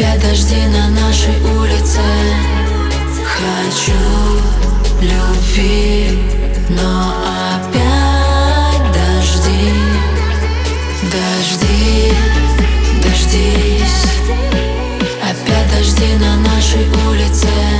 Опять дожди на нашей улице. Хочу любви, но опять дожди. Дожди, дождись. Опять дожди на нашей улице.